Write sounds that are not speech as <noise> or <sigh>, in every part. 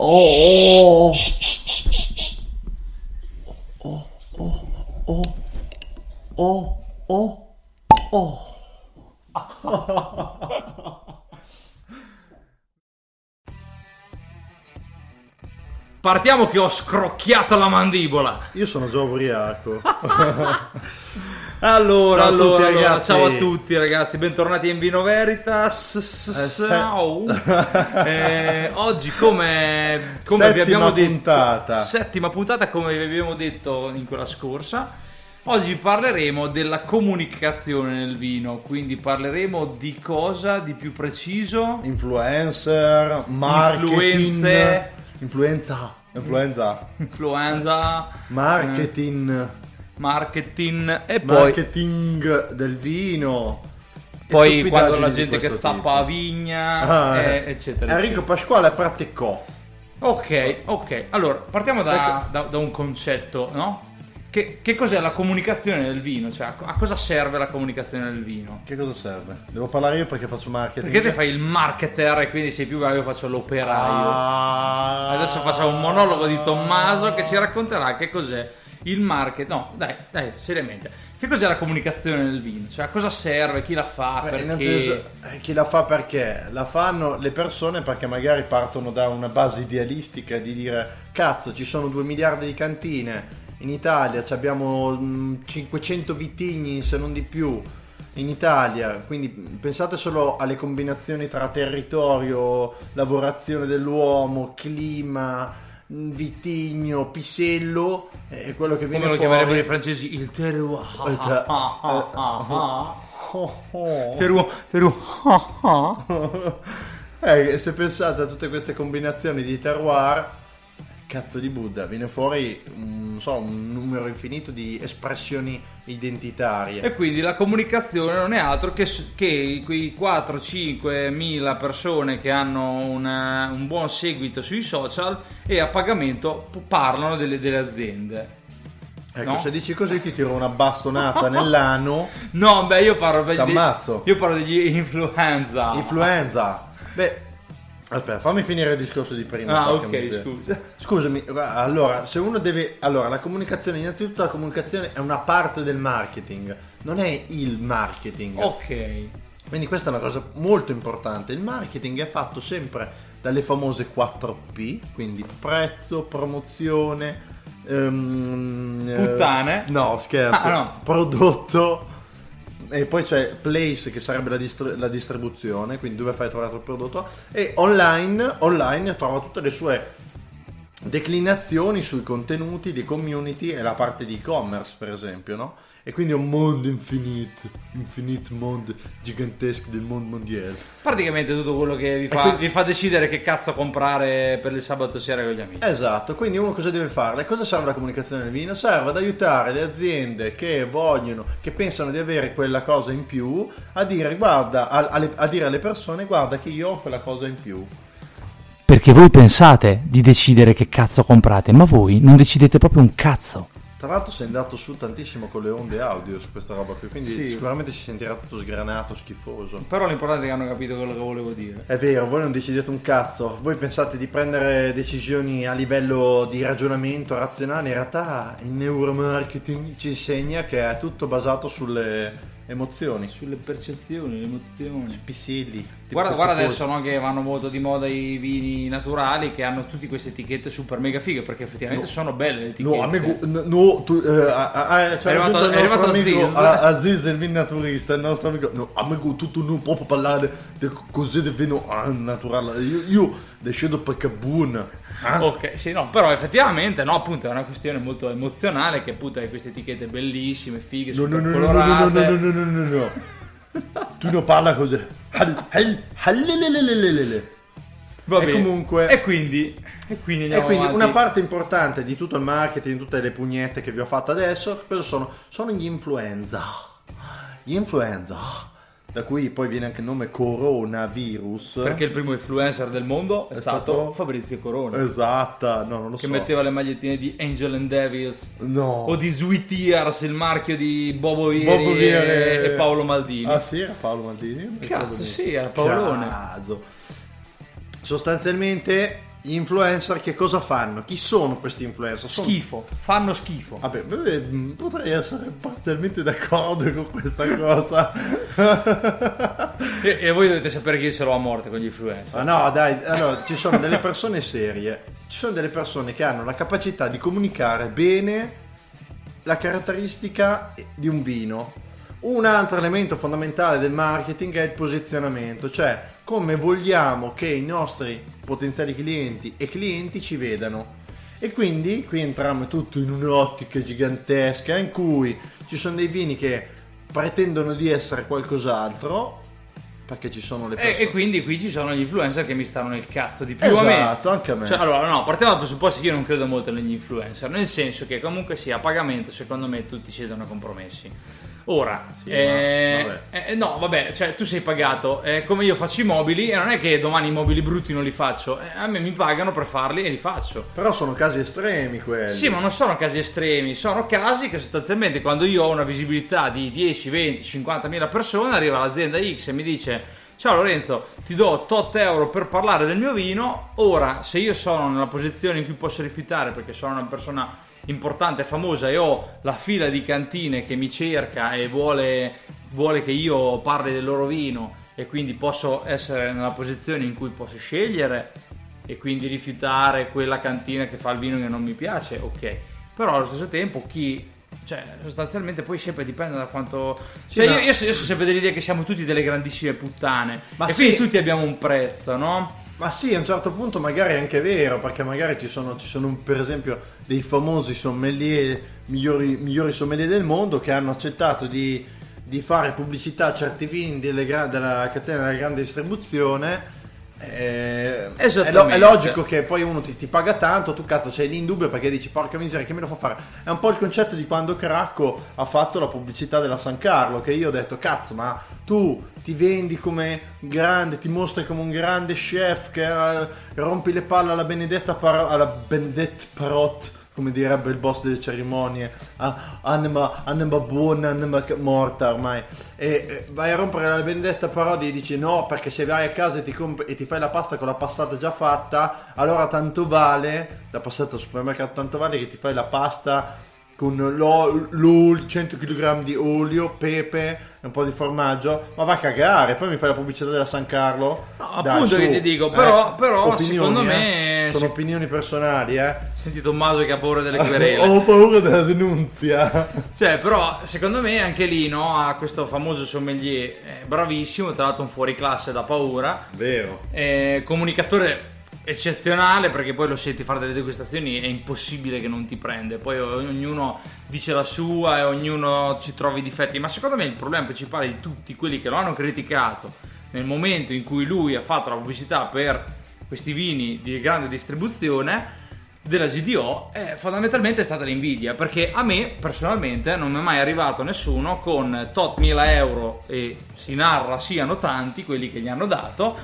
Oh, oh, oh, oh, oh, oh, oh. <laughs> Partiamo che ho scrocchiato la mandibola. Io sono già ubriaco. <laughs> Allora, Ciao a tutti, allora, allora, ragazzi. ciao a tutti ragazzi, bentornati in Vino Veritas. Ciao. <laughs> Eh, oggi come, come vi abbiamo detto, puntata. settima puntata come vi abbiamo detto in quella scorsa. Oggi parleremo della comunicazione nel vino, quindi parleremo di cosa di più preciso? Influencer, marketing, Influenze. influenza, influenza, Influenza, marketing, marketing e poi, marketing del vino. E poi quando la gente che zappa a vigna, Ah, eh, eh. eccetera. Enrico eccetera. Pasquale praticò. Ok, ok. Allora, partiamo da, Ecco. da- da un concetto, no? Che, che cos'è la comunicazione del vino? Cioè, a a cosa serve la comunicazione del vino? Che cosa serve? Devo parlare io perché faccio marketing. Perché te fai il marketer e quindi sei più bravo, io faccio l'operaio. Ah. Adesso facciamo un monologo di Tommaso che ci racconterà che cos'è il market. No, dai, dai, seriamente. Che cos'è la comunicazione del vino? Cioè, a cosa serve? Chi la fa? Beh, perché? innanzitutto, eh, chi la fa perché? La fanno le persone perché magari partono da una base idealistica di dire cazzo ci sono 2 miliardi di cantine in Italia, ci abbiamo mm, 500 vitigni se non di più in Italia, quindi pensate solo alle combinazioni tra territorio, lavorazione dell'uomo, clima, vitigno, pisello e quello che Come viene lo fuori chiamerebbero i francesi? Il terroir. Il te- <laughs> Ah, Oh, oh. Terroir. terroir. Eh, se pensate a tutte queste combinazioni di terroir, cazzo di Buddha, viene fuori un, non so, un numero infinito di espressioni identitarie. E quindi la comunicazione non è altro che, che quei 4-5 mila persone che hanno una- un buon seguito sui social e a pagamento parlano delle, delle aziende. Ecco, no? se dici così ti tiro una bastonata <laughs> nell'ano. No, beh, io parlo, T'ammazzo. io parlo degli influenza. Influenza. Beh, aspetta, fammi finire il discorso di prima. Ah, ok, scusa. Scusami, allora, se uno deve... Allora, la comunicazione, innanzitutto la comunicazione è una parte del marketing, non è il marketing. Ok. Quindi questa è una cosa molto importante. Il marketing è fatto sempre dalle famose 4P, quindi prezzo, promozione, eh, Puttane? no, scherzo. Ah, no. Prodotto. E poi c'è place che sarebbe la, distri- la distribuzione, quindi dove fai trovare il prodotto. E online, online trova tutte le sue declinazioni sui contenuti di community e la parte di e-commerce, per esempio, no? E quindi è un mondo infinito, infinito mondo gigantesco del mondo mondiale. Praticamente tutto quello che vi fa, quindi- vi fa decidere che cazzo comprare per il sabato sera con gli amici. Esatto, quindi uno cosa deve fare? Cosa serve la comunicazione del vino? Serve ad aiutare le aziende che vogliono, che pensano di avere quella cosa in più, a dire, guarda, a, alle- a dire alle persone, guarda che io ho quella cosa in più. Perché voi pensate di decidere che cazzo comprate, ma voi non decidete proprio un cazzo. Tra l'altro sei andato su tantissimo con le onde audio su questa roba qui, quindi Sì. sicuramente si sentirà tutto sgranato, schifoso. Però l'importante è che hanno capito quello che volevo dire. È vero, voi non decidete un cazzo, voi pensate di prendere decisioni a livello di ragionamento razionale, in realtà il neuromarketing ci insegna che è tutto basato sulle emozioni, Sulle percezioni, le emozioni. pissilli. Guarda, guarda adesso no, che vanno molto di moda i vini naturali che hanno tutte queste etichette super mega fighe perché effettivamente sono belle le etichette. No, amico, n- no, tu, eh, ah, ah, c'è È arrivato- il è arrivato amico Aziz. A- Aziz, il vin naturista, il nostro amico. No, amico, tu, tu non puoi parlare di così di vino ah, naturale. Io, io decido perché è buono. Ah, Ok, sì, no, però effettivamente no, appunto è una questione molto emozionale che appunto hai queste etichette bellissime, fighe, No, no, super no, no, no, no, no, no, no, no, no. Tu non parla così. Va E bene. comunque- E quindi... E quindi E quindi una parte importante di tutto il marketing, di tutte le pugnette che vi ho fatto adesso, cosa sono? Sono gli influenza. Gli influenza. Da cui poi viene anche il nome coronavirus. Perché il primo influencer del mondo è, È stato, stato- Fabrizio Corona. Esatta, no, non lo Che so. metteva le magliettine di Angel and Devils No. o di Sweet Ears, il marchio di Bobo Vieri Bobo Vieri e, e Paolo Maldini. Ah sì, era Paolo Maldini? Cazzo, sì, era Paolone. Cazzo. Sostanzialmente gli influencer che cosa fanno? Chi sono questi influencer? Sono... Schifo, fanno schifo. Vabbè, beh, mh, potrei essere parzialmente d'accordo con questa cosa. E, e voi dovete sapere che io ce l'ho a morte con gli influencer. Ma no, dai, allora, ci sono delle persone serie, ci sono delle persone che hanno la capacità di comunicare bene la caratteristica di un vino. Un altro elemento fondamentale del marketing è il posizionamento, cioè come vogliamo che i nostri potenziali clienti e clienti ci vedano. E quindi qui entriamo tutto in un'ottica gigantesca in cui ci sono dei vini che pretendono di essere qualcos'altro, perché ci sono le E, persone... e quindi qui ci sono gli influencer che mi stanno nel cazzo di più a me. Esatto, anche a me. Cioè, allora, no, partiamo dal presupposto che io non credo molto negli influencer, nel senso che comunque sia a pagamento, secondo me tutti cedono a compromessi. Ora, Sì, eh, ma- vabbè. eh, no, vabbè, cioè tu sei pagato, eh, come io faccio i mobili e non è che domani i mobili brutti non li faccio, eh, a me mi pagano per farli e li faccio. Però sono casi estremi quelli. Sì, ma non sono casi estremi, sono casi che sostanzialmente quando io ho una visibilità di 10, 20, 50 mila persone, arriva l'azienda X e mi dice ciao Lorenzo, ti do tot euro per parlare del mio vino, ora se io sono nella posizione in cui posso rifiutare perché sono una persona importante famosa e ho la fila di cantine che mi cerca e vuole, vuole che io parli del loro vino e quindi posso essere nella posizione in cui posso scegliere e quindi rifiutare quella cantina che fa il vino che non mi piace, ok. Però allo stesso tempo chi cioè sostanzialmente poi sempre dipende da quanto Sì, cioè, ma- io, io, io sono sempre dell'idea che siamo tutti delle grandissime puttane Ma e sì. quindi tutti abbiamo un prezzo, no? Ma sì, a un certo punto magari è anche vero, perché magari ci sono, ci sono per esempio dei famosi sommelier, migliori, migliori sommelier del mondo, che hanno accettato di, di fare pubblicità a certi vini della catena della grande distribuzione. Eh, è, lo- è logico che poi uno ti, ti paga tanto, tu cazzo sei lì in dubbio perché dici porca miseria che me lo fa fare. È un po' il concetto di quando Cracco ha fatto la pubblicità della San Carlo, che io ho detto cazzo ma tu ti vendi come grande, ti mostri come un grande chef che eh, rompi le palle alla Benedetta, Par- alla Benedetta Parot, come direbbe il boss delle cerimonie, ah, anima, buona, anima morta ormai, e vai a rompere la Benedetta Parodi e dici no perché se vai a casa e ti, comp- e ti fai la pasta con la passata già fatta, allora tanto vale, la passata al supermercato tanto vale che ti fai la pasta con l'o- l'olio, 100 kg di olio, pepe e un po' di formaggio, ma va a cagare, poi mi fai la pubblicità della San Carlo. No, Dai, appunto su. che ti dico, però- però opinioni, secondo eh. me- sono opinioni personali, eh. Senti Tommaso che ha paura delle <laughs> querele. Ho paura della denunzia. Cioè, però, secondo me anche lì, no, ha questo famoso sommelier eh, bravissimo, tra l'altro un fuoriclasse da paura, Vero. eh, comunicatore eccezionale perché poi lo senti fare delle degustazioni è impossibile che non ti prende. Poi ognuno dice la sua e ognuno ci trova i difetti. Ma secondo me il problema principale di tutti quelli che lo hanno criticato nel momento in cui lui ha fatto la pubblicità per questi vini di grande distribuzione della GDO è fondamentalmente stata l'invidia perché a me personalmente non mi è mai arrivato nessuno con tot mila euro e si narra siano tanti quelli che gli hanno dato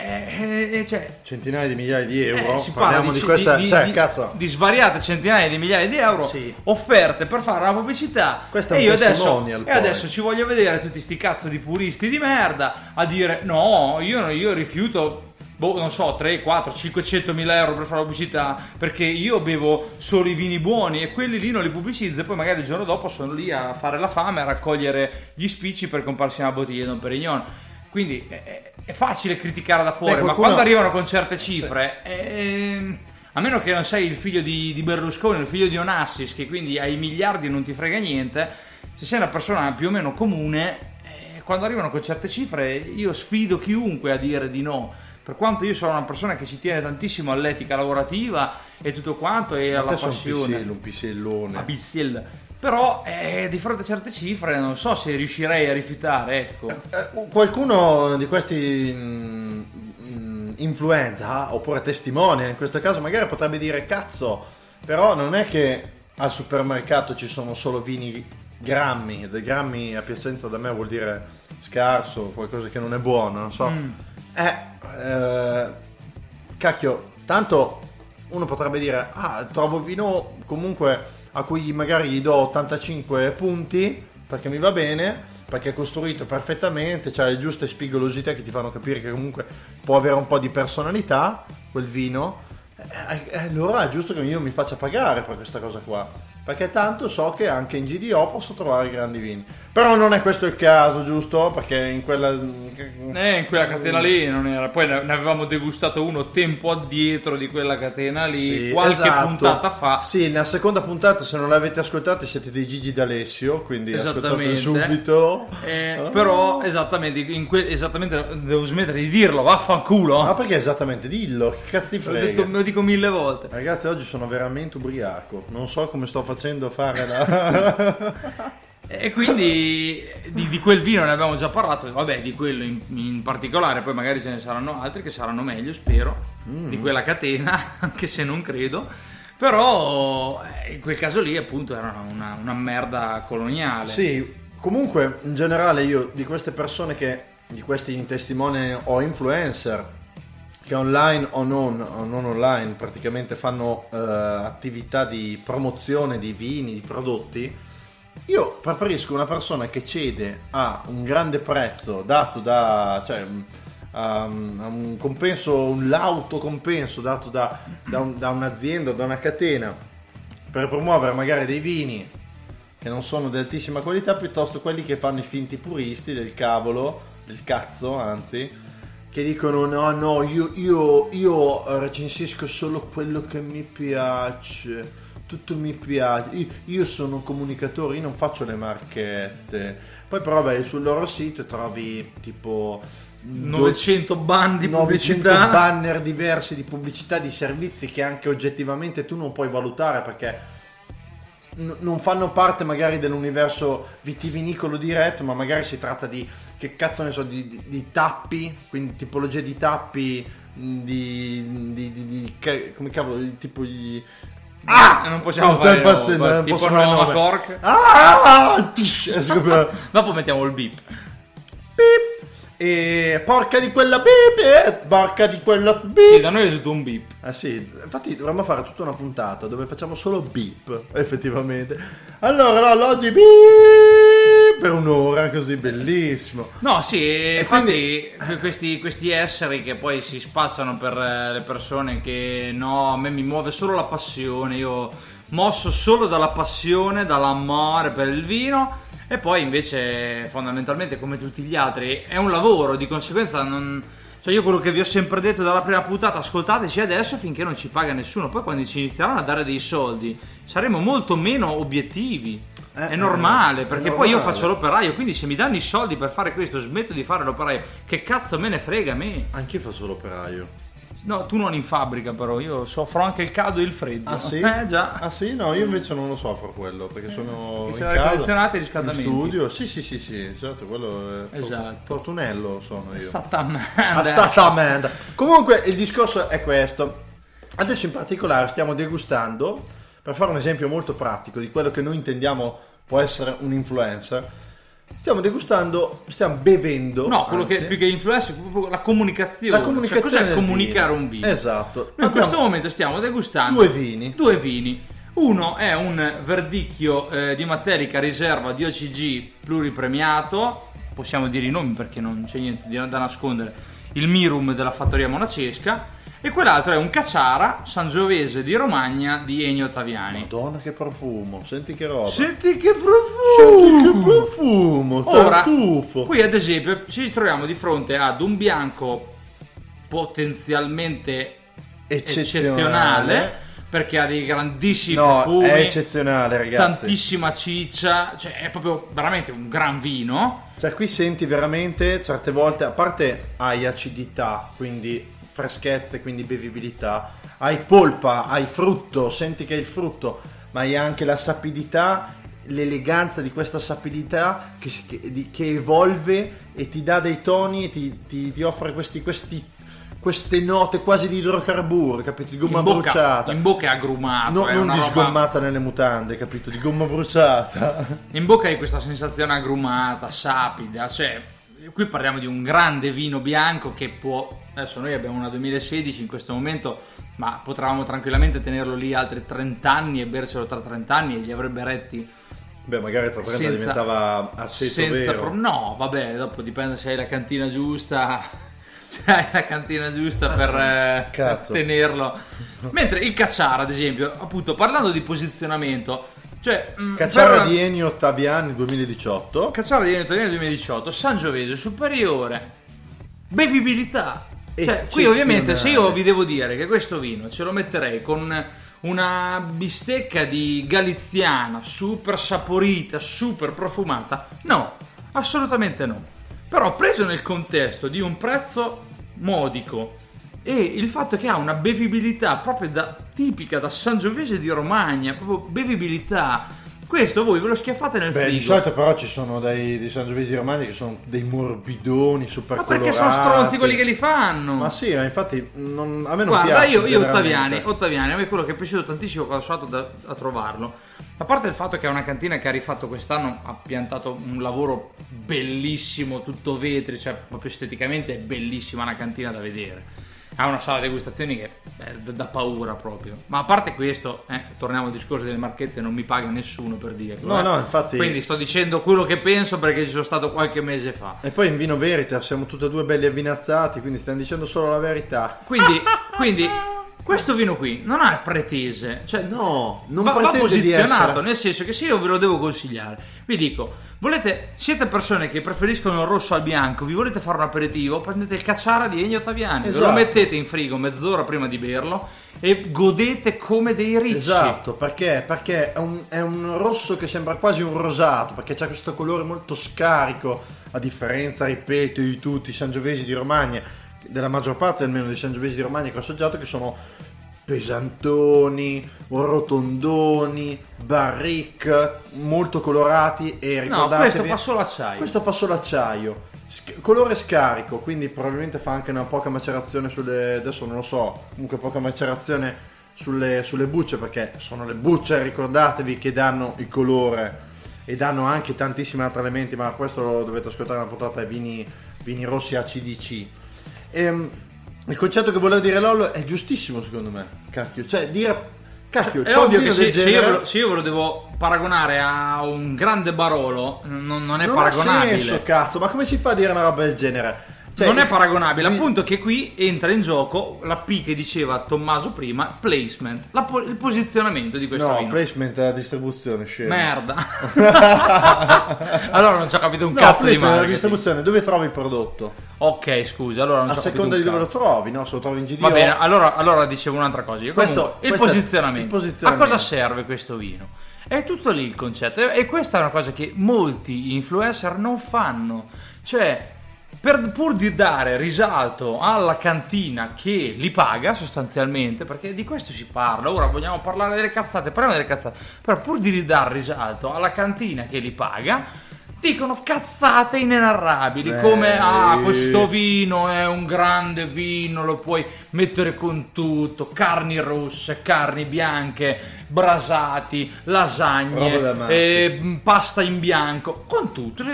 Eh, eh, cioè, Centinaia di migliaia di euro. eh, si parla Parliamo di, di, questa. di- cioè, di- cazzo. di svariate centinaia di migliaia di euro Sì. offerte per fare una pubblicità. Questo è e io adesso, e adesso ci voglio vedere tutti sti cazzo di puristi di merda a dire no, io, io rifiuto. Boh, non so, 3, 4, 500 mila euro per fare la pubblicità perché io bevo solo i vini buoni e quelli lì non li pubblicizzo e poi magari il giorno dopo sono lì a fare la fame, a raccogliere gli spicci per comprarsi una bottiglia di Don Perignon. Quindi è, è- è facile criticare da fuori, Beh, ma qualcuno- quando arrivano con certe cifre, ehm, a meno che non sei il figlio di, di Berlusconi, il figlio di Onassis, che quindi hai miliardi e non ti frega niente, se sei una persona più o meno comune, eh, quando arrivano con certe cifre, io sfido chiunque a dire di no. Per quanto io sono una persona che ci tiene tantissimo all'etica lavorativa e tutto quanto e alla è un passione. pisello, un pisellone. A Bissell. Però eh, di fronte a certe cifre non so se riuscirei a rifiutare, ecco. Eh, qualcuno di questi mm, mm, influenza oppure testimone in questo caso magari potrebbe dire cazzo però non è che al supermercato ci sono solo vini grammi dei grammi a Piacenza da me vuol dire scarso qualcosa che non è buono non so Mm. eh, eh, cacchio tanto uno potrebbe dire ah trovo vino comunque a cui magari gli do 85 punti perché mi va bene perché è costruito perfettamente c'ha le giuste spigolosità che ti fanno capire che comunque può avere un po' di personalità quel vino. Eh, eh, allora è giusto che io mi faccia pagare per questa cosa qua perché tanto so che anche in GDO posso trovare grandi vini però non è questo il caso giusto perché in quella Eh, in quella catena lì non era. Poi ne avevamo degustato uno tempo addietro di quella catena lì, Sì, qualche esatto. puntata fa. Sì, nella seconda puntata, se non l'avete ascoltata, siete dei Gigi D'Alessio, quindi ascoltate subito. Eh, Ah. Però esattamente, in que- esattamente devo smettere di dirlo, vaffanculo. Ma perché esattamente? Dillo, che cazzo ti frega? detto, lo dico mille volte. Ragazzi, oggi sono veramente ubriaco. Non so come sto facendo a fare la... <laughs> E quindi di, di quel vino ne abbiamo già parlato, vabbè, di quello in, in particolare, poi magari ce ne saranno altri che saranno meglio, spero, Mm. di quella catena, <laughs> anche se non credo. Però eh, in quel caso lì appunto era una, una merda coloniale. sì, comunque, in generale, io di queste persone che, di questi testimoni o influencer, che online o non, o non online praticamente fanno eh, attività di promozione di vini, di prodotti, io preferisco una persona che cede a un grande prezzo dato da, cioè, a, a un compenso, un lauto compenso dato da, da un- da un'azienda da una catena per promuovere magari dei vini che non sono di altissima qualità piuttosto quelli che fanno i finti puristi del cavolo, del cazzo anzi, che dicono no no io, io, io recensisco solo quello che mi piace, tutto mi piace, io, io sono un comunicatore, io non faccio le marchette. Poi però vai sul loro sito trovi tipo 900 bandi 900 pubblicità. banner diversi di pubblicità di servizi che anche oggettivamente tu non puoi valutare perché n- non fanno parte magari dell'universo vitivinicolo diretto, ma magari si tratta di che cazzo ne so di, di- di tappi, quindi tipologie di tappi di, di, di- di- come cavolo, tipo di Ah, non possiamo no, fare stai impazzendo, nome, non tipo posso Nova nome. Cork. Ah! Proprio- <laughs> Dopo mettiamo il beep. Beep. E porca di quella beep, eh, porca di quella Sì, beep. da noi è tutto un beep. Ah sì, infatti dovremmo fare tutta una puntata dove facciamo solo beep, effettivamente. Allora, no, oggi beep per un'ora, così bellissimo. No, sì, e infatti quindi- que- questi, questi esseri che poi si spazzano per eh, le persone che no, a me mi muove solo la passione, io mosso solo dalla passione, dall'amore per il vino e poi invece fondamentalmente come tutti gli altri è un lavoro, di conseguenza non... Cioè io quello che vi ho sempre detto dalla prima puntata, ascoltateci adesso finché non ci paga nessuno, poi quando ci inizieranno a dare dei soldi saremo molto meno obiettivi. Eh, è normale, eh, perché è poi io normale. faccio l'operaio, quindi se mi danno i soldi per fare questo, smetto di fare l'operaio. Che cazzo me ne frega a me? Anch'io faccio l'operaio. No, tu non in fabbrica, però io soffro anche il caldo e il freddo. Ah sì? <laughs> Eh già. Ah sì? No, io invece non lo soffro quello, perché sono Ci in casa, condizionate e i in riscaldamenti. studio. Sì, sì, sì, sì, esatto, quello è Esatto. Fortunello sono io. Sattamanda. Esattamente. Comunque il discorso è questo. Adesso in particolare stiamo degustando, per fare un esempio molto pratico di quello che noi intendiamo può essere un influencer, Stiamo degustando, stiamo bevendo. No, quello che anzi, più che influenza è proprio la comunicazione. la comunicazione. Cioè, cos'è comunicare vino. un vino? Esatto. Noi in questo momento stiamo degustando due vini. Due vini. Uno è un verdicchio eh, di Materica riserva di OCG pluripremiato, possiamo dire i nomi perché non c'è niente da nascondere, il Mirum della fattoria monacesca, e quell'altro è un Cacciara Sangiovese di Romagna di Ennio Ottaviani. Madonna che profumo, senti che roba. Senti che Senti profumo! che profumo, Ora, tartufo. qui ad esempio ci troviamo di fronte ad un bianco potenzialmente eccezionale, perché ha dei grandissimi No, profumi, è eccezionale, ragazzi. tantissima ciccia, cioè è proprio veramente un gran vino. Cioè qui senti veramente certe volte, a parte hai acidità, quindi freschezze, quindi bevibilità, hai polpa, hai frutto, senti che è il frutto, ma hai anche la sapidità, l'eleganza di questa sapidità che, che- che evolve e ti dà dei toni e ti, ti- ti offre questi, questi- queste note quasi di idrocarburo, capito? Di gomma in bocca, bruciata. in bocca è agrumato, No, non di roba- sgommata nelle mutande, capito? Di gomma bruciata. in bocca hai questa sensazione agrumata, sapida, cioè qui parliamo di un grande vino bianco che può adesso noi abbiamo una 2016 in questo momento ma potevamo tranquillamente tenerlo lì altri 30 anni e berselo tra 30 anni e gli avrebbe retti Beh, magari tra 30 Senza- diventava aceto senza pro- no vabbè dopo dipende se hai la cantina giusta <laughs> se hai la cantina giusta per, eh, per tenerlo. Mentre il cacciara ad esempio appunto parlando di posizionamento cioè mh, Cacciara di Ennio Ottaviani 2018. Cacciara di Italiano 2018, Sangiovese superiore, bevibilità. Cioè, qui ovviamente se io vi devo dire che questo vino ce lo metterei con una bistecca di galiziana super saporita, super profumata, no, assolutamente no. Però preso nel contesto di un prezzo modico e il fatto che ha una bevibilità proprio da, tipica da Sangiovese di Romagna, proprio bevibilità, questo voi ve lo schiaffate nel Beh, frigo. di solito però ci sono dei, dei Sangiovese di Romagna che sono dei morbidoni super Ma perché colorati. sono stronzi quelli che li fanno? Ma sì, ma infatti non- a me non Guarda, piace. io, io generalmente. Ottaviani, Ottaviani, a me quello che è piaciuto tantissimo quando sono andato da- a trovarlo, a parte il fatto che è una cantina che ha rifatto quest'anno, ha piantato un lavoro bellissimo, tutto vetri, cioè proprio esteticamente è bellissima una cantina da vedere. Ha una sala degustazioni che è da- paura proprio. Ma a parte questo, eh, torniamo al discorso delle marchette, non mi paga nessuno per dirlo. No, eh. no, infatti- Quindi sto dicendo quello che penso perché ci sono stato qualche mese fa. E poi in Vino Veritas siamo tutti e due belli avvinazzati, quindi stiamo dicendo solo la verità. Quindi, quindi questo vino qui non ha pretese, cioè No, non va, va posizionato, nel senso che se io ve lo devo consigliare, vi dico, volete, siete persone che preferiscono il rosso al bianco, vi volete fare un aperitivo, prendete il cacciara di Ennio Ottaviani, ve lo Esatto. mettete in frigo mezz'ora prima di berlo e godete come dei ricci. Esatto, perché? Perché è un, è un rosso che sembra quasi un rosato, perché c'ha questo colore molto scarico, a differenza, ripeto, di tutti i sangiovesi di Romagna, della maggior parte almeno dei sangiovesi di Romagna che ho assaggiato, che sono pesantoni, rotondoni, barrique, molto colorati e No, ricordatevi... questo fa solo acciaio. Questo fa solo acciaio. Sc- colore scarico, quindi probabilmente fa anche una poca macerazione sulle. Adesso non lo so, comunque poca macerazione sulle, sulle bucce, perché sono le bucce, ricordatevi, che danno il colore e danno anche tantissimi altri elementi, ma questo lo dovete ascoltare una puntata ai vini, vini rossi ACDC. Ehm, il concetto che voleva dire Lollo è giustissimo secondo me, cacchio. Cioè, dire. Cacchio, È c'ho un ovvio che se, se io ve lo, se io ve lo devo paragonare a un grande Barolo, non, non è non paragonabile. ha senso, cazzo, ma come si fa a dire una roba del genere? Cioè, non è paragonabile, appunto che qui entra in gioco la P che diceva Tommaso prima, placement, la po- il posizionamento di questo No, vino. placement è la distribuzione, scemo. Merda. <laughs> allora non ci ho capito un No, cazzo di è la marketing. distribuzione, dove trovi il prodotto? Ok, scusa, allora non A seconda di dove lo trovi, no? Se lo trovi in GDO. Va bene, allora, allora dicevo un'altra cosa. Io. Questo- Comunque, il, questo è posizionamento. il posizionamento. A cosa serve questo vino? È tutto lì il concetto. E questa è una cosa che molti influencer non fanno. Cioè, per, pur di dare risalto alla cantina che li paga sostanzialmente, perché di questo si parla. Ora vogliamo parlare delle cazzate, parliamo delle cazzate. Però pur di ridare risalto alla cantina che li paga, dicono cazzate inenarrabili Eh, come ah questo vino è un grande vino lo puoi mettere con tutto carni rosse carni bianche brasati lasagne eh, mh, pasta in bianco con tutto.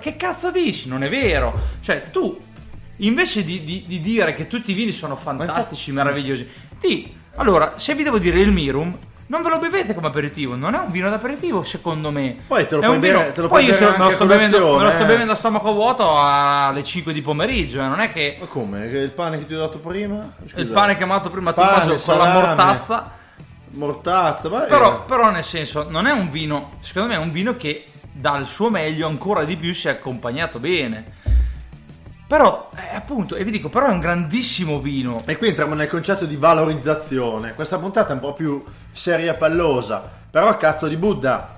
Che cazzo dici? Non è vero. Cioè tu invece di, di- di dire che tutti i vini sono fantastici meravigliosi di allora se vi devo dire il mirum non ve lo bevete come aperitivo, non è un vino d'aperitivo secondo me. Poi te lo è puoi bere- te lo Poi puoi io bere me lo sto bevendo, me lo sto eh. bevendo a stomaco vuoto alle 5 di pomeriggio, eh, non è che Ma come? Che Il pane che ti ho dato prima? Scusa. il pane chiamato prima Pane, Tommaso con la mortazza. Mortazza, vai. Però, però nel senso, non è un vino, secondo me è un vino che dà il suo meglio ancora di più se è accompagnato bene. Però, eh, appunto, e vi dico, però è un grandissimo vino. E qui entriamo nel concetto di valorizzazione. Questa puntata è un po' più seria e pallosa. Però, cazzo di Buddha,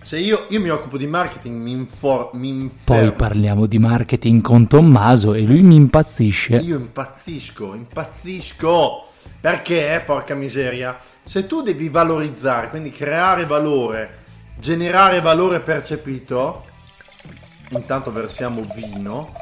se io, io mi occupo di marketing, mi, infor- mi Poi parliamo di marketing con Tommaso e lui mi impazzisce. Io impazzisco, impazzisco. Perché, porca miseria, se tu devi valorizzare, quindi creare valore, generare valore percepito, intanto versiamo vino,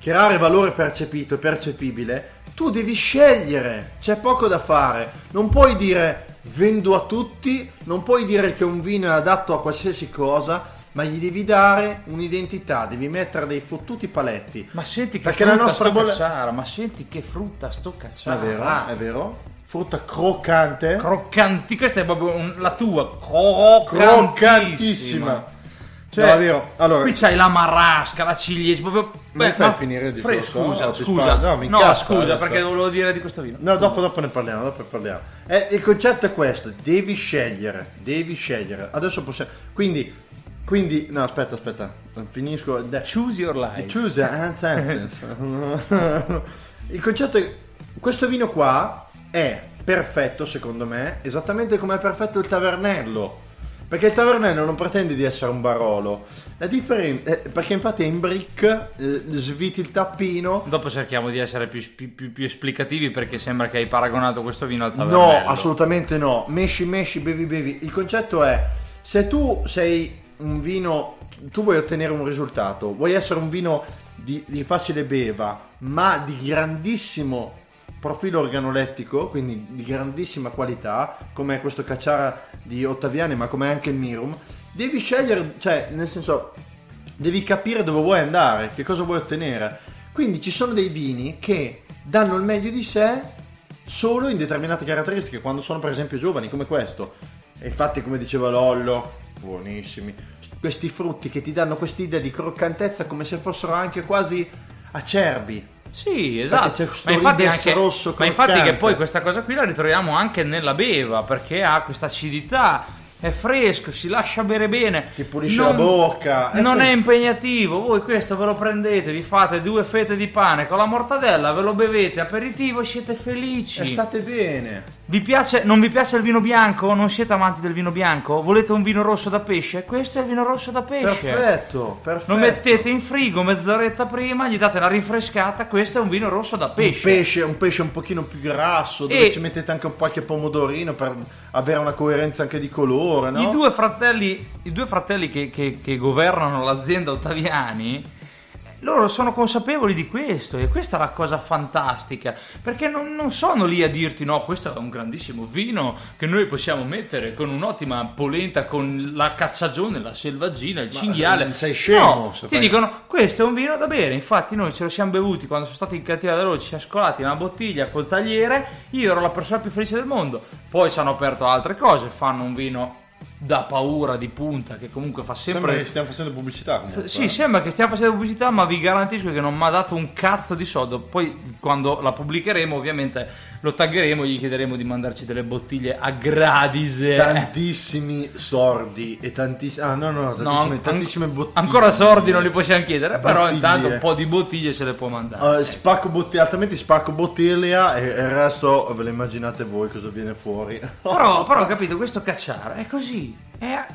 creare valore percepito e percepibile, tu devi scegliere, c'è poco da fare. Non puoi dire vendo a tutti, non puoi dire che un vino è adatto a qualsiasi cosa, ma gli devi dare un'identità, devi mettere dei fottuti paletti. Ma senti che Perché la frutta nostra sto bolle- cacciara, ma senti che frutta sto È cacciara. vero, è vero. Frutta croccante. Croccanti, questa è proprio un- la tua croccantissima. croccantissima. Cioè, No, è vero. Allora, qui c'hai la marasca, la ciliegia, proprio... Mi fai finire il Fre- discorso? scusa, No, scusa. No, mi No, scusa, perché volevo dire di questo vino. No, dopo, dopo ne parliamo, dopo ne parliamo. Eh, il concetto è questo, devi scegliere, devi scegliere. Adesso possiamo... Quindi, quindi... No, aspetta, aspetta, finisco. Choose your life. Choose and senses. <laughs> il concetto è... Questo vino qua è perfetto, secondo me, esattamente come è perfetto il tavernello. Perché il tavernello non pretende di essere un barolo. La differenza... perché infatti è in brick, eh, sviti il tappino, Dopo cerchiamo di essere più, più- più- esplicativi perché sembra che hai paragonato questo vino al No, tavernello. assolutamente no. Mesci, mesci, bevi, bevi. Il concetto è: se tu sei un vino, tu vuoi ottenere un risultato, vuoi essere un vino di, di facile beva, ma di grandissimo profilo organolettico, quindi di grandissima qualità, come questo cacciara di Ottaviani, ma come anche il Mirum, devi scegliere, cioè, nel senso, devi capire dove vuoi andare, che cosa vuoi ottenere. Quindi ci sono dei vini che danno il meglio di sé solo in determinate caratteristiche, quando sono per esempio giovani, come questo. E infatti, come diceva Lollo, buonissimi, questi frutti che ti danno quest'idea di croccantezza come se fossero anche quasi acerbi. Sì, esatto. Ma infatti, anche, rosso ma infatti che poi questa cosa qui la ritroviamo anche nella beva perché ha questa acidità. È fresco, si lascia bere bene. Ti pulisce la bocca. E Non poi- è impegnativo. Voi questo ve lo prendete, vi fate due fette di pane con la mortadella, ve lo bevete aperitivo e siete felici. E state bene. Vi piace, non vi piace il vino bianco? Non siete amanti del vino bianco? Volete un vino rosso da pesce? Questo è il vino rosso da pesce. Perfetto, perfetto. Lo mettete in frigo mezz'oretta prima, gli date la rinfrescata, questo è un vino rosso da Un pesce. pesce, un pesce un pochino più grasso, dove E- ci mettete anche un qualche pomodorino per avere una coerenza anche di colore, no? I due fratelli, i due fratelli che, che- che governano l'azienda Ottaviani, loro sono consapevoli di questo e questa è la cosa fantastica, perché non, non sono lì a dirti no, questo è un grandissimo vino che noi possiamo mettere con un'ottima polenta, con la cacciagione, la selvaggina, il cinghiale. sei scemo No, ti fai- dicono questo è un vino da bere, infatti noi ce lo siamo bevuti quando sono stati in cantina da loro, ci siamo scolati una bottiglia col tagliere, io ero la persona più felice del mondo, poi ci hanno aperto altre cose, fanno un vino da paura di punta che comunque fa Sembra sempre... che stiamo facendo pubblicità comunque. Sì, eh. sembra che stiamo facendo pubblicità, ma vi garantisco che non mi ha dato un cazzo di soldo. Poi, quando la pubblicheremo, ovviamente lo taggeremo e gli chiederemo di mandarci delle bottiglie a gradise. Tantissimi sordi e tantissime... Ah no, no, no, No, tantissime, an- tantissime bottiglie. Ancora sordi non li possiamo chiedere, però Bottiglie. intanto un po' di bottiglie ce le può mandare. Eh, spacco bottiglia, altrimenti spacco bottiglia e, e il resto ve lo immaginate voi cosa viene fuori. <laughs> Però, però, capito, questo cacciare è così. È,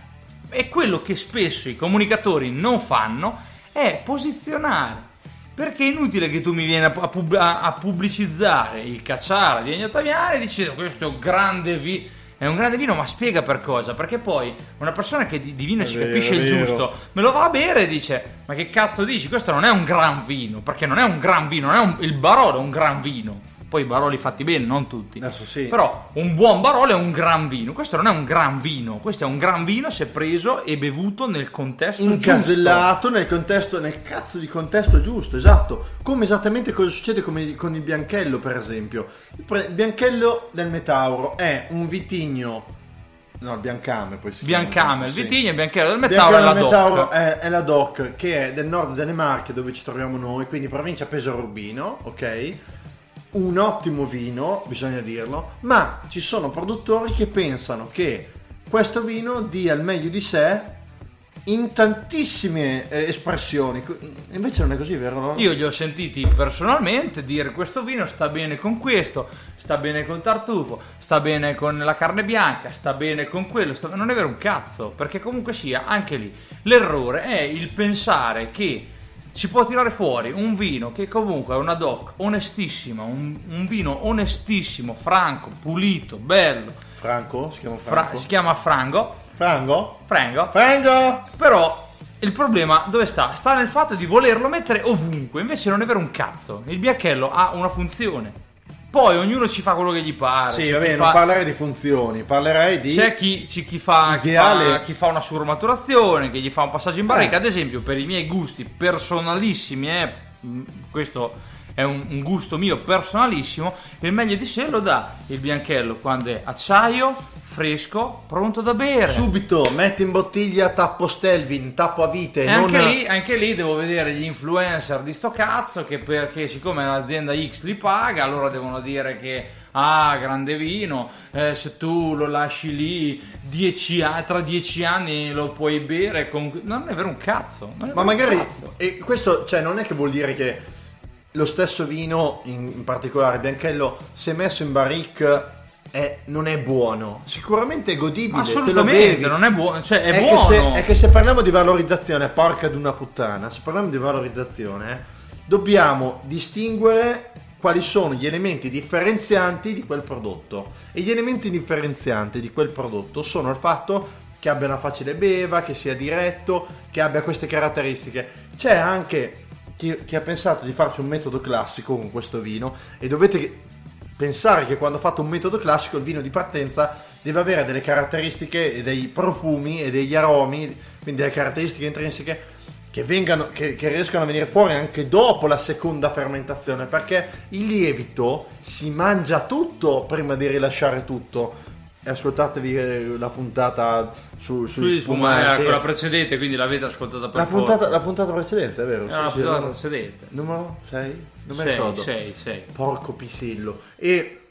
è quello che spesso i comunicatori non fanno, è posizionare. Perché è inutile che tu mi vieni a, pub- a- pubblicizzare il cacciare di Ennio Ottaviani dicendo questo è un grande vi... è un grande vino, ma spiega per cosa. Perché poi una persona che di, di vino È ci vero, capisce il giusto, me lo va a bere e dice: Ma che cazzo dici? Questo non è un gran vino. Perché non è un gran vino, non è un- il Barolo è un gran vino. Poi i Baroli fatti bene, non tutti. Adesso sì. Però un buon Barolo è un gran vino. Questo non è un gran vino. Questo è un gran vino se preso e bevuto nel contesto giusto. incasellato nel contesto, nel cazzo di contesto giusto, esatto. Come esattamente cosa succede come- con il bianchello, per esempio. Il, bianchello del Metauro è un vitigno. No, il biancame poi si Biancame, chiama, il sì. vitigno e il bianchello del Bianchello Metauro è la Metauro DOC. è, è la DOC che è del nord delle Marche dove ci troviamo noi, quindi provincia Pesaro Urbino, ok? Un ottimo vino, bisogna dirlo, ma ci sono produttori che pensano che questo vino dia il meglio di sé in tantissime eh, espressioni. Invece non è così, vero? Io li ho sentiti personalmente dire questo vino sta bene con questo, sta bene col tartufo, sta bene con la carne bianca, sta bene con quello. sta- Non è vero un cazzo, perché comunque sia, anche lì, l'errore è il pensare che si può tirare fuori un vino che comunque è una doc onestissima, un, un vino onestissimo, franco, pulito, bello, Franco? Si chiama fra- Franco? si chiama Frango, Frango? Frango, Frango! però il problema dove sta? Sta nel fatto di volerlo mettere ovunque, invece non è vero un cazzo. Il bianchello ha una funzione. Poi ognuno ci fa quello che gli pare. Sì, va bene, fa- non parlerei di funzioni, parlerei di... C'è chi, c'è chi fa, chi, fa, chi fa una surmaturazione, che gli fa un passaggio in barrica. Eh. Ad esempio, per i miei gusti personalissimi, eh, questo è un, un gusto mio personalissimo, il meglio di sé lo dà il bianchello quando è acciaio, fresco, pronto da bere. Subito, metti in bottiglia tappo Stelvin, tappo a vite, E non... anche, lì, anche lì devo vedere gli influencer di sto cazzo che perché siccome l'azienda X li paga, allora devono dire che ah, grande vino, eh, se tu lo lasci lì dieci tra dieci anni lo puoi bere con... Non è vero un cazzo. Ma magari, cazzo. e questo cioè, non è che vuol dire che lo stesso vino, in, particolare Bianchello, se messo in barrique è- non è buono. Sicuramente è godibile, Assolutamente, bevi. non è buono, cioè è, È che, buono. se, è che se parliamo di valorizzazione, porca di una puttana, se parliamo di valorizzazione, dobbiamo distinguere quali sono gli elementi differenzianti di quel prodotto. E gli elementi differenzianti di quel prodotto sono il fatto che abbia una facile beva, che sia diretto, che abbia queste caratteristiche. C'è anche chi, chi ha pensato di farci un metodo classico con questo vino e dovete pensare che quando fate un metodo classico il vino di partenza deve avere delle caratteristiche e dei profumi e degli aromi, quindi delle caratteristiche intrinseche che, vengano, che, che riescano a venire fuori anche dopo la seconda fermentazione, perché il lievito si mangia tutto prima di rilasciare tutto. E ascoltatevi eh, la puntata su, Sui spumanti, spumanti. quella precedente, quindi l'avete ascoltata per La puntata, la puntata precedente, è vero? Era la Sì, sì, puntata no. precedente. Numero 6? Non Sei, ricordo. sei, sei. Porco pisillo. E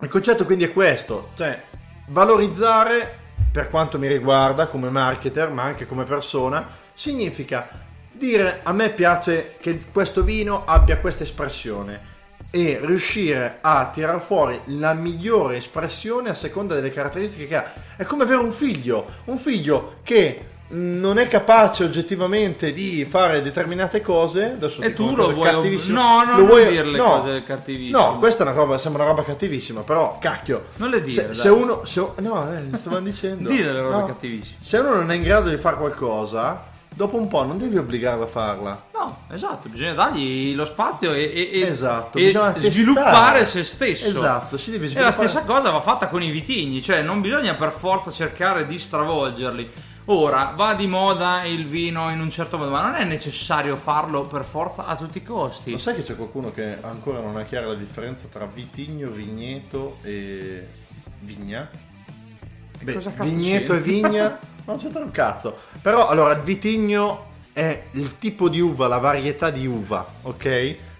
il concetto quindi è questo, cioè valorizzare per quanto mi riguarda come marketer, ma anche come persona, significa dire a me piace che questo vino abbia questa espressione e riuscire a tirar fuori la migliore espressione a seconda delle caratteristiche che ha. È come avere un figlio, un figlio che non è capace oggettivamente di fare determinate cose adesso E tu lo vuoi- cattivissima. no, no, Lo non vuoi- dire le no. cose cattivissime. no questa è una roba sembra una roba cattivissima però cacchio Non le dire, se, se uno se, no eh, stavano dicendo <laughs> Dire le robe No. cattivissime. se uno non è in grado di fare qualcosa dopo un po' non devi obbligarlo a farla No, esatto, bisogna dargli lo spazio e, e- e- Esatto, e testare. sviluppare se stesso. Esatto, si deve E la sviluppare- stessa cosa va fatta con i vitigni, cioè non bisogna per forza cercare di stravolgerli. Ora, va di moda il vino in un certo modo, ma non è necessario farlo per forza a tutti i costi. Lo sai che c'è qualcuno che ancora non ha chiara la differenza tra vitigno, vigneto e vigna? Beh, vigneto e c'entra? vigna <laughs> non c'entra un cazzo. Però allora il vitigno è il tipo di uva, la varietà di uva, ok?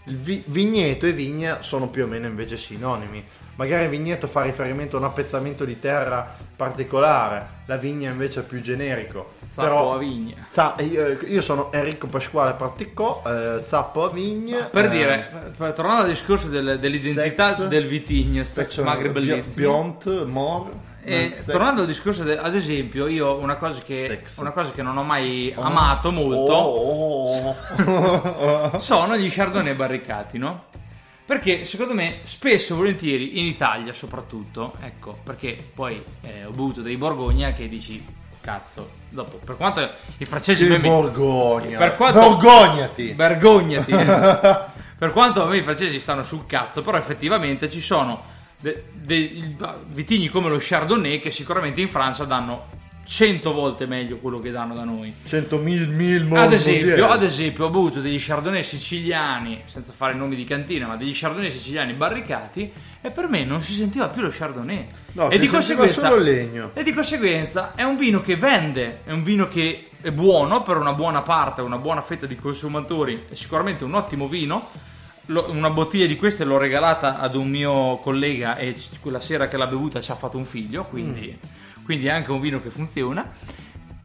Il vi- vigneto e vigna sono più o meno invece sinonimi. Magari il vigneto fa riferimento a un appezzamento di terra particolare, la vigna invece è più generico. Zappo a vigna. Za- io, io sono Enrico Pasquale Praticò, eh, Zappo a Vigna. Per eh, dire, per- tornando al discorso del- dell'identità Sex. del vitigno, sex Specchio- magre Bio- bellissimo. Biont, Mor. E Sex. tornando al discorso, de- ad esempio, io una cosa che, una cosa che non ho mai amato molto Oh, oh, <laughs> oh. sono gli chardonnay barricati, no? Perché secondo me, spesso e volentieri, in Italia soprattutto, ecco, perché poi eh, ho bevuto dei Borgogna che dici, cazzo, dopo, per quanto i francesi... Me- Borgogna. Per quanto- Borgognati. Vergognati. <laughs> per quanto a me i francesi stanno sul cazzo, però effettivamente ci sono de- dei vitigni come lo Chardonnay che sicuramente in Francia danno 100 volte meglio quello che danno da noi. 100 mil mil Ad esempio, ad esempio, ho avuto degli Chardonnay siciliani, senza fare nomi di cantina, ma degli Chardonnay siciliani barricati e per me non si sentiva più lo Chardonnay. No, e, si di solo il legno. e di conseguenza è un vino che vende, è un vino che è buono per una buona parte, una buona fetta di consumatori, è sicuramente un ottimo vino. Lo- una bottiglia di queste l'ho regalata ad un mio collega e c- quella sera che l'ha bevuta ci ha fatto un figlio, quindi, quindi è anche un vino che funziona.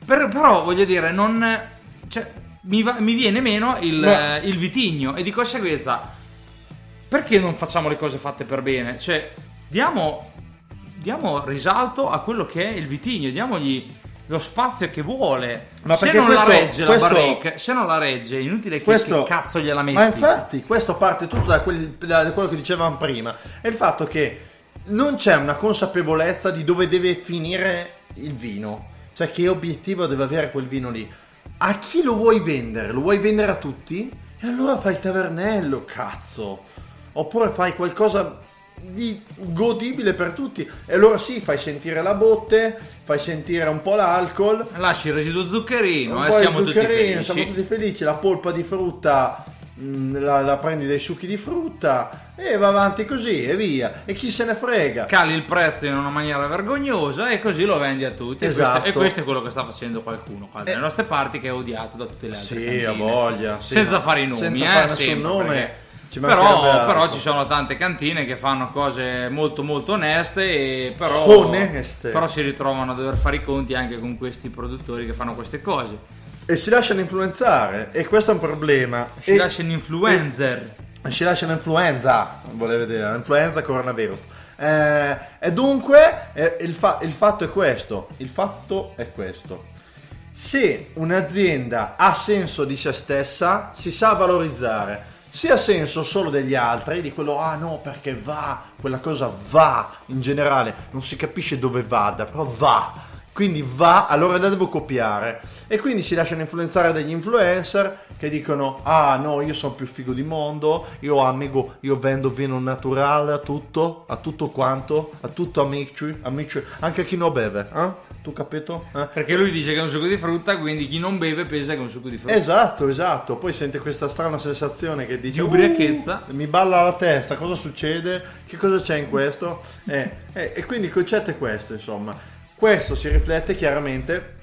Per- però voglio dire, non. cioè, mi, va- mi viene meno il, eh, il vitigno e di conseguenza. Perché non facciamo le cose fatte per bene? Cioè, diamo, diamo risalto a quello che è il vitigno, diamogli lo spazio che vuole. Ma se perché non la questo- regge questo- la barrique, se non la regge, è inutile che, Questo- che cazzo gliela metti. Ma infatti, questo parte tutto da, quel- da quello che dicevamo prima. È il fatto che non c'è una consapevolezza di dove deve finire il vino. Cioè, che obiettivo deve avere quel vino lì. A chi lo vuoi vendere? Lo vuoi vendere a tutti? E allora fai il tavernello, cazzo. Oppure fai qualcosa di godibile per tutti. E allora sì, fai sentire la botte, fai sentire un po' l'alcol. Lasci il residuo zuccherino e di siamo tutti zuccherino, felici. siamo tutti felici. La polpa di frutta mh, la, la prendi dai succhi di frutta e va avanti così e via. E chi se ne frega? Cali il prezzo in una maniera vergognosa e così lo vendi a tutti. E Esatto. questo- E, questo, è quello che sta facendo qualcuno qua Eh. nostre parti che è odiato da tutte le altre Sì, cantine. a voglia. sì, senza fare i nomi, senza eh, fare nessun sempre, nome. Però, però ci sono tante cantine che fanno cose molto molto oneste e però, Oneste. però si ritrovano a dover fare i conti anche con questi produttori che fanno queste cose. E si lasciano influenzare e questo è un problema. Ci e, lasciano influencer. e ci lasciano influenza, volete vedere, influenza coronavirus. Eh, e dunque eh, il, fa- il fatto è questo, il fatto è questo. Se un'azienda ha senso di se stessa, si sa valorizzare. Se ha senso solo degli altri, di quello, ah no, perché va, quella cosa va in generale, non si capisce dove vada, però va. Quindi va, allora la devo copiare. E quindi si lasciano influenzare dagli influencer che dicono, ah no, io sono più figo di mondo, io amico, io vendo vino naturale a tutto, a tutto quanto, a tutto amici, amici, anche a chi non beve, eh? Tu capito? Eh? Perché lui dice che è un succo di frutta, quindi chi non beve pensa che è un succo di frutta. Esatto, esatto. Poi sente questa strana sensazione che dice: Di ubriachezza. "Uh, mi balla la testa, cosa succede? Che cosa c'è in questo? Eh, eh, e quindi il concetto è questo, insomma. Questo si riflette chiaramente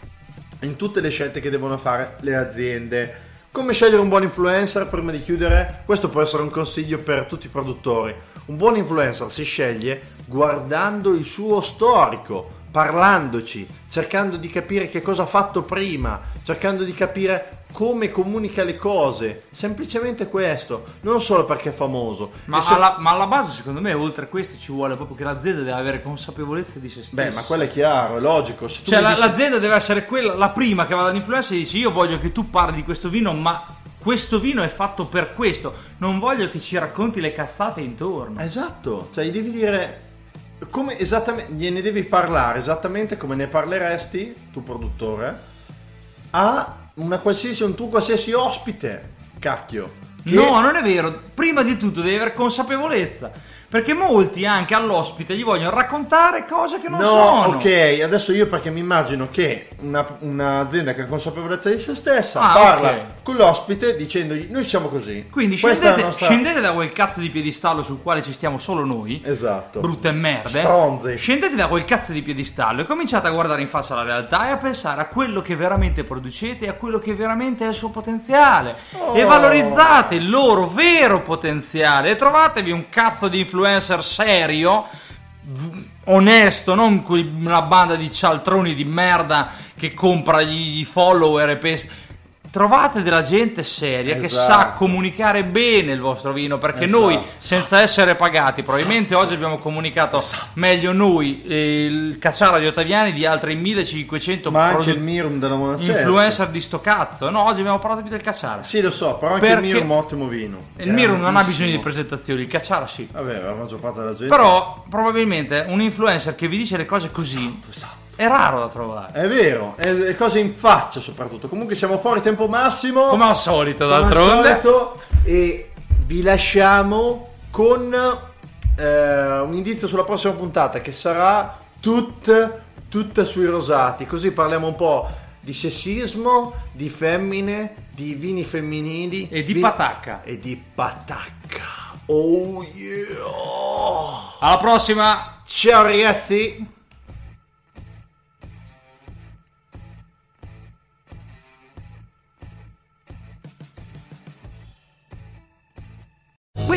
in tutte le scelte che devono fare le aziende. Come scegliere un buon influencer prima di chiudere? Questo può essere un consiglio per tutti i produttori. Un buon influencer si sceglie guardando il suo storico, parlandoci, cercando di capire che cosa ha fatto prima, cercando di capire come comunica le cose. Semplicemente questo, non solo perché è famoso. Ma, se- alla, ma alla base, secondo me, oltre a questo, ci vuole proprio che l'azienda deve avere consapevolezza di se stessa. Beh, ma quello è chiaro, è logico. Cioè, la- dici- l'azienda deve essere quella, la prima che va dall'influencer e dice: Io voglio che tu parli di questo vino, ma questo vino è fatto per questo. Non voglio che ci racconti le cazzate intorno. Esatto, cioè devi dire come esattamente, gliene devi parlare esattamente come ne parleresti, tu produttore, a una qualsiasi, un tuo qualsiasi ospite, cacchio. che- No, non è vero. Prima di tutto devi avere consapevolezza. Perché molti anche all'ospite gli vogliono raccontare cose che non No, sono. ok, adesso io perché mi immagino che una- un'azienda che ha consapevolezza di se stessa Ah, parla ok. con l'ospite dicendogli noi siamo così. Quindi scendete, nostra... scendete da quel cazzo di piedistallo sul quale ci stiamo solo noi. Esatto. Brutte merde. Stronzi. Scendete da quel cazzo di piedistallo e cominciate a guardare in faccia la realtà e a pensare a quello che veramente producete e a quello che veramente è il suo potenziale. E Oh. valorizzate il loro vero potenziale e trovatevi un cazzo di influencer serio, onesto, non una banda di cialtroni di merda che compra gli, gli follower e pensa. Trovate della gente seria che sa Esatto. comunicare bene il vostro vino perché Esatto. noi senza essere pagati probabilmente oggi abbiamo comunicato Esatto. meglio noi eh, il cacciara di Ottaviani di altri 1500 Ma anche produ- il Mirum della Monacesta. influencer di sto cazzo no oggi abbiamo parlato più del cacciara Sì, lo so, però anche Perché- il Mirum è un ottimo vino. il Mirum non ha bisogno di presentazioni il cacciara sì Vabbè, la maggior parte della gente. però probabilmente un influencer che vi dice le cose così Esatto. È raro da trovare È vero, è, è cose in faccia soprattutto. Comunque siamo fuori tempo massimo. come al solito come al d'altronde solito, e vi lasciamo con eh, un indizio sulla prossima puntata che sarà tut- tutta sui rosati. Così parliamo un po' di sessismo, di femmine, di vini femminili E di vini- patacca. E di patacca. Oh yeah! alla prossima Ciao ragazzi!